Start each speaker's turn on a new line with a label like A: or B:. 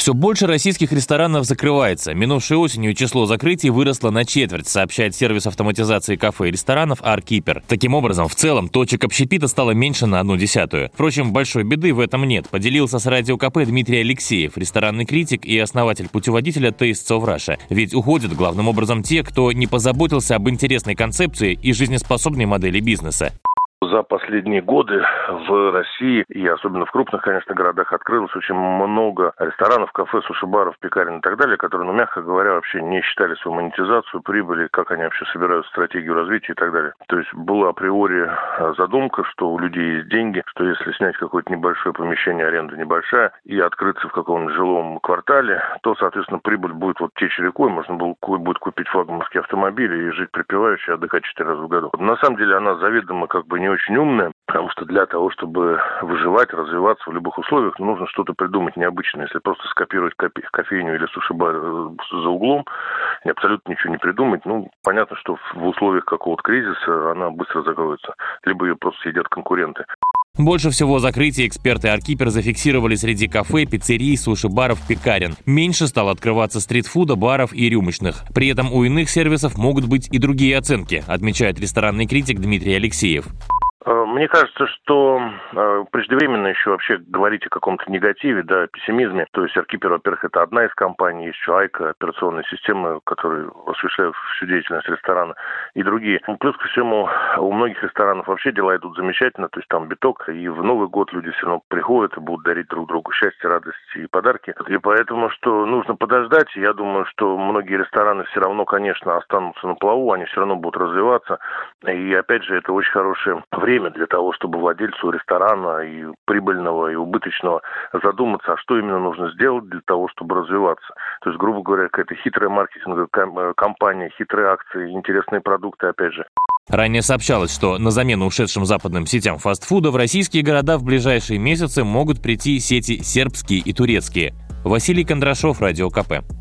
A: Все больше российских ресторанов закрывается. Минувшей осенью число закрытий выросло на четверть, сообщает сервис автоматизации кафе и ресторанов Аркипер. Таким образом, в целом, точек общепита стало меньше на одну десятую. Впрочем, большой беды в этом нет. Поделился с радио КП Дмитрий Алексеев, ресторанный критик и основатель путеводителя Tastes of Russia. Ведь уходят главным образом те, кто не позаботился об интересной концепции и жизнеспособной модели бизнеса.
B: За последние годы в России и особенно в крупных, конечно, городах открылось очень много ресторанов, кафе, суши-баров, пекарен и так далее, которые, ну, мягко говоря, вообще не считали свою монетизацию, прибыли, как они вообще собирают стратегию развития и так далее. То есть была априори э, задумка, что у людей есть деньги, что если снять какое-то небольшое помещение, аренда небольшая, и открыться в каком-нибудь жилом квартале, то, соответственно, прибыль будет вот течь рекой, можно будет купить флагманский автомобиль и жить припеваючи, отдыхать четыре раза в году. На самом деле она заведомо как бы не очень умная, потому что для того, чтобы выживать, развиваться в любых условиях, нужно что-то придумать необычное. Если просто скопировать кофе, кофейню или суши-бар э, за углом, и абсолютно ничего не придумать, ну, понятно, что в условиях какого-то кризиса она быстро закроется. Либо ее просто съедят конкуренты.
A: Больше всего закрытий эксперты Аркипер зафиксировали среди кафе, пиццерий, суши-баров, пекарен. Меньше стало открываться стритфуда, баров и рюмочных. При этом у иных сервисов могут быть и другие оценки, отмечает ресторанный критик Дмитрий Алексеев.
B: Мне кажется, что э, преждевременно еще вообще говорить о каком-то негативе, да, пессимизме. То есть Аркипер, во-первых, это одна из компаний, есть еще Айка, операционная система, которая осуществляет всю деятельность ресторана, и другие. Ну, плюс ко всему, у многих ресторанов вообще дела идут замечательно, то есть там биток, и в Новый год люди все равно приходят и будут дарить друг другу счастье, радость и подарки. И поэтому, что нужно подождать, я думаю, что многие рестораны все равно, конечно, останутся на плаву, они все равно будут развиваться. И опять же, это очень хорошее время время для того, чтобы владельцу ресторана и прибыльного, и убыточного задуматься, а что именно нужно сделать для того, чтобы развиваться. То есть, грубо говоря, какая-то хитрая маркетинговая э, компания, хитрые акции, интересные продукты, опять же.
A: Ранее сообщалось, что на замену ушедшим западным сетям фастфуда в российские города в ближайшие месяцы могут прийти сети сербские и турецкие. Василий Кондрашов, Радио КП.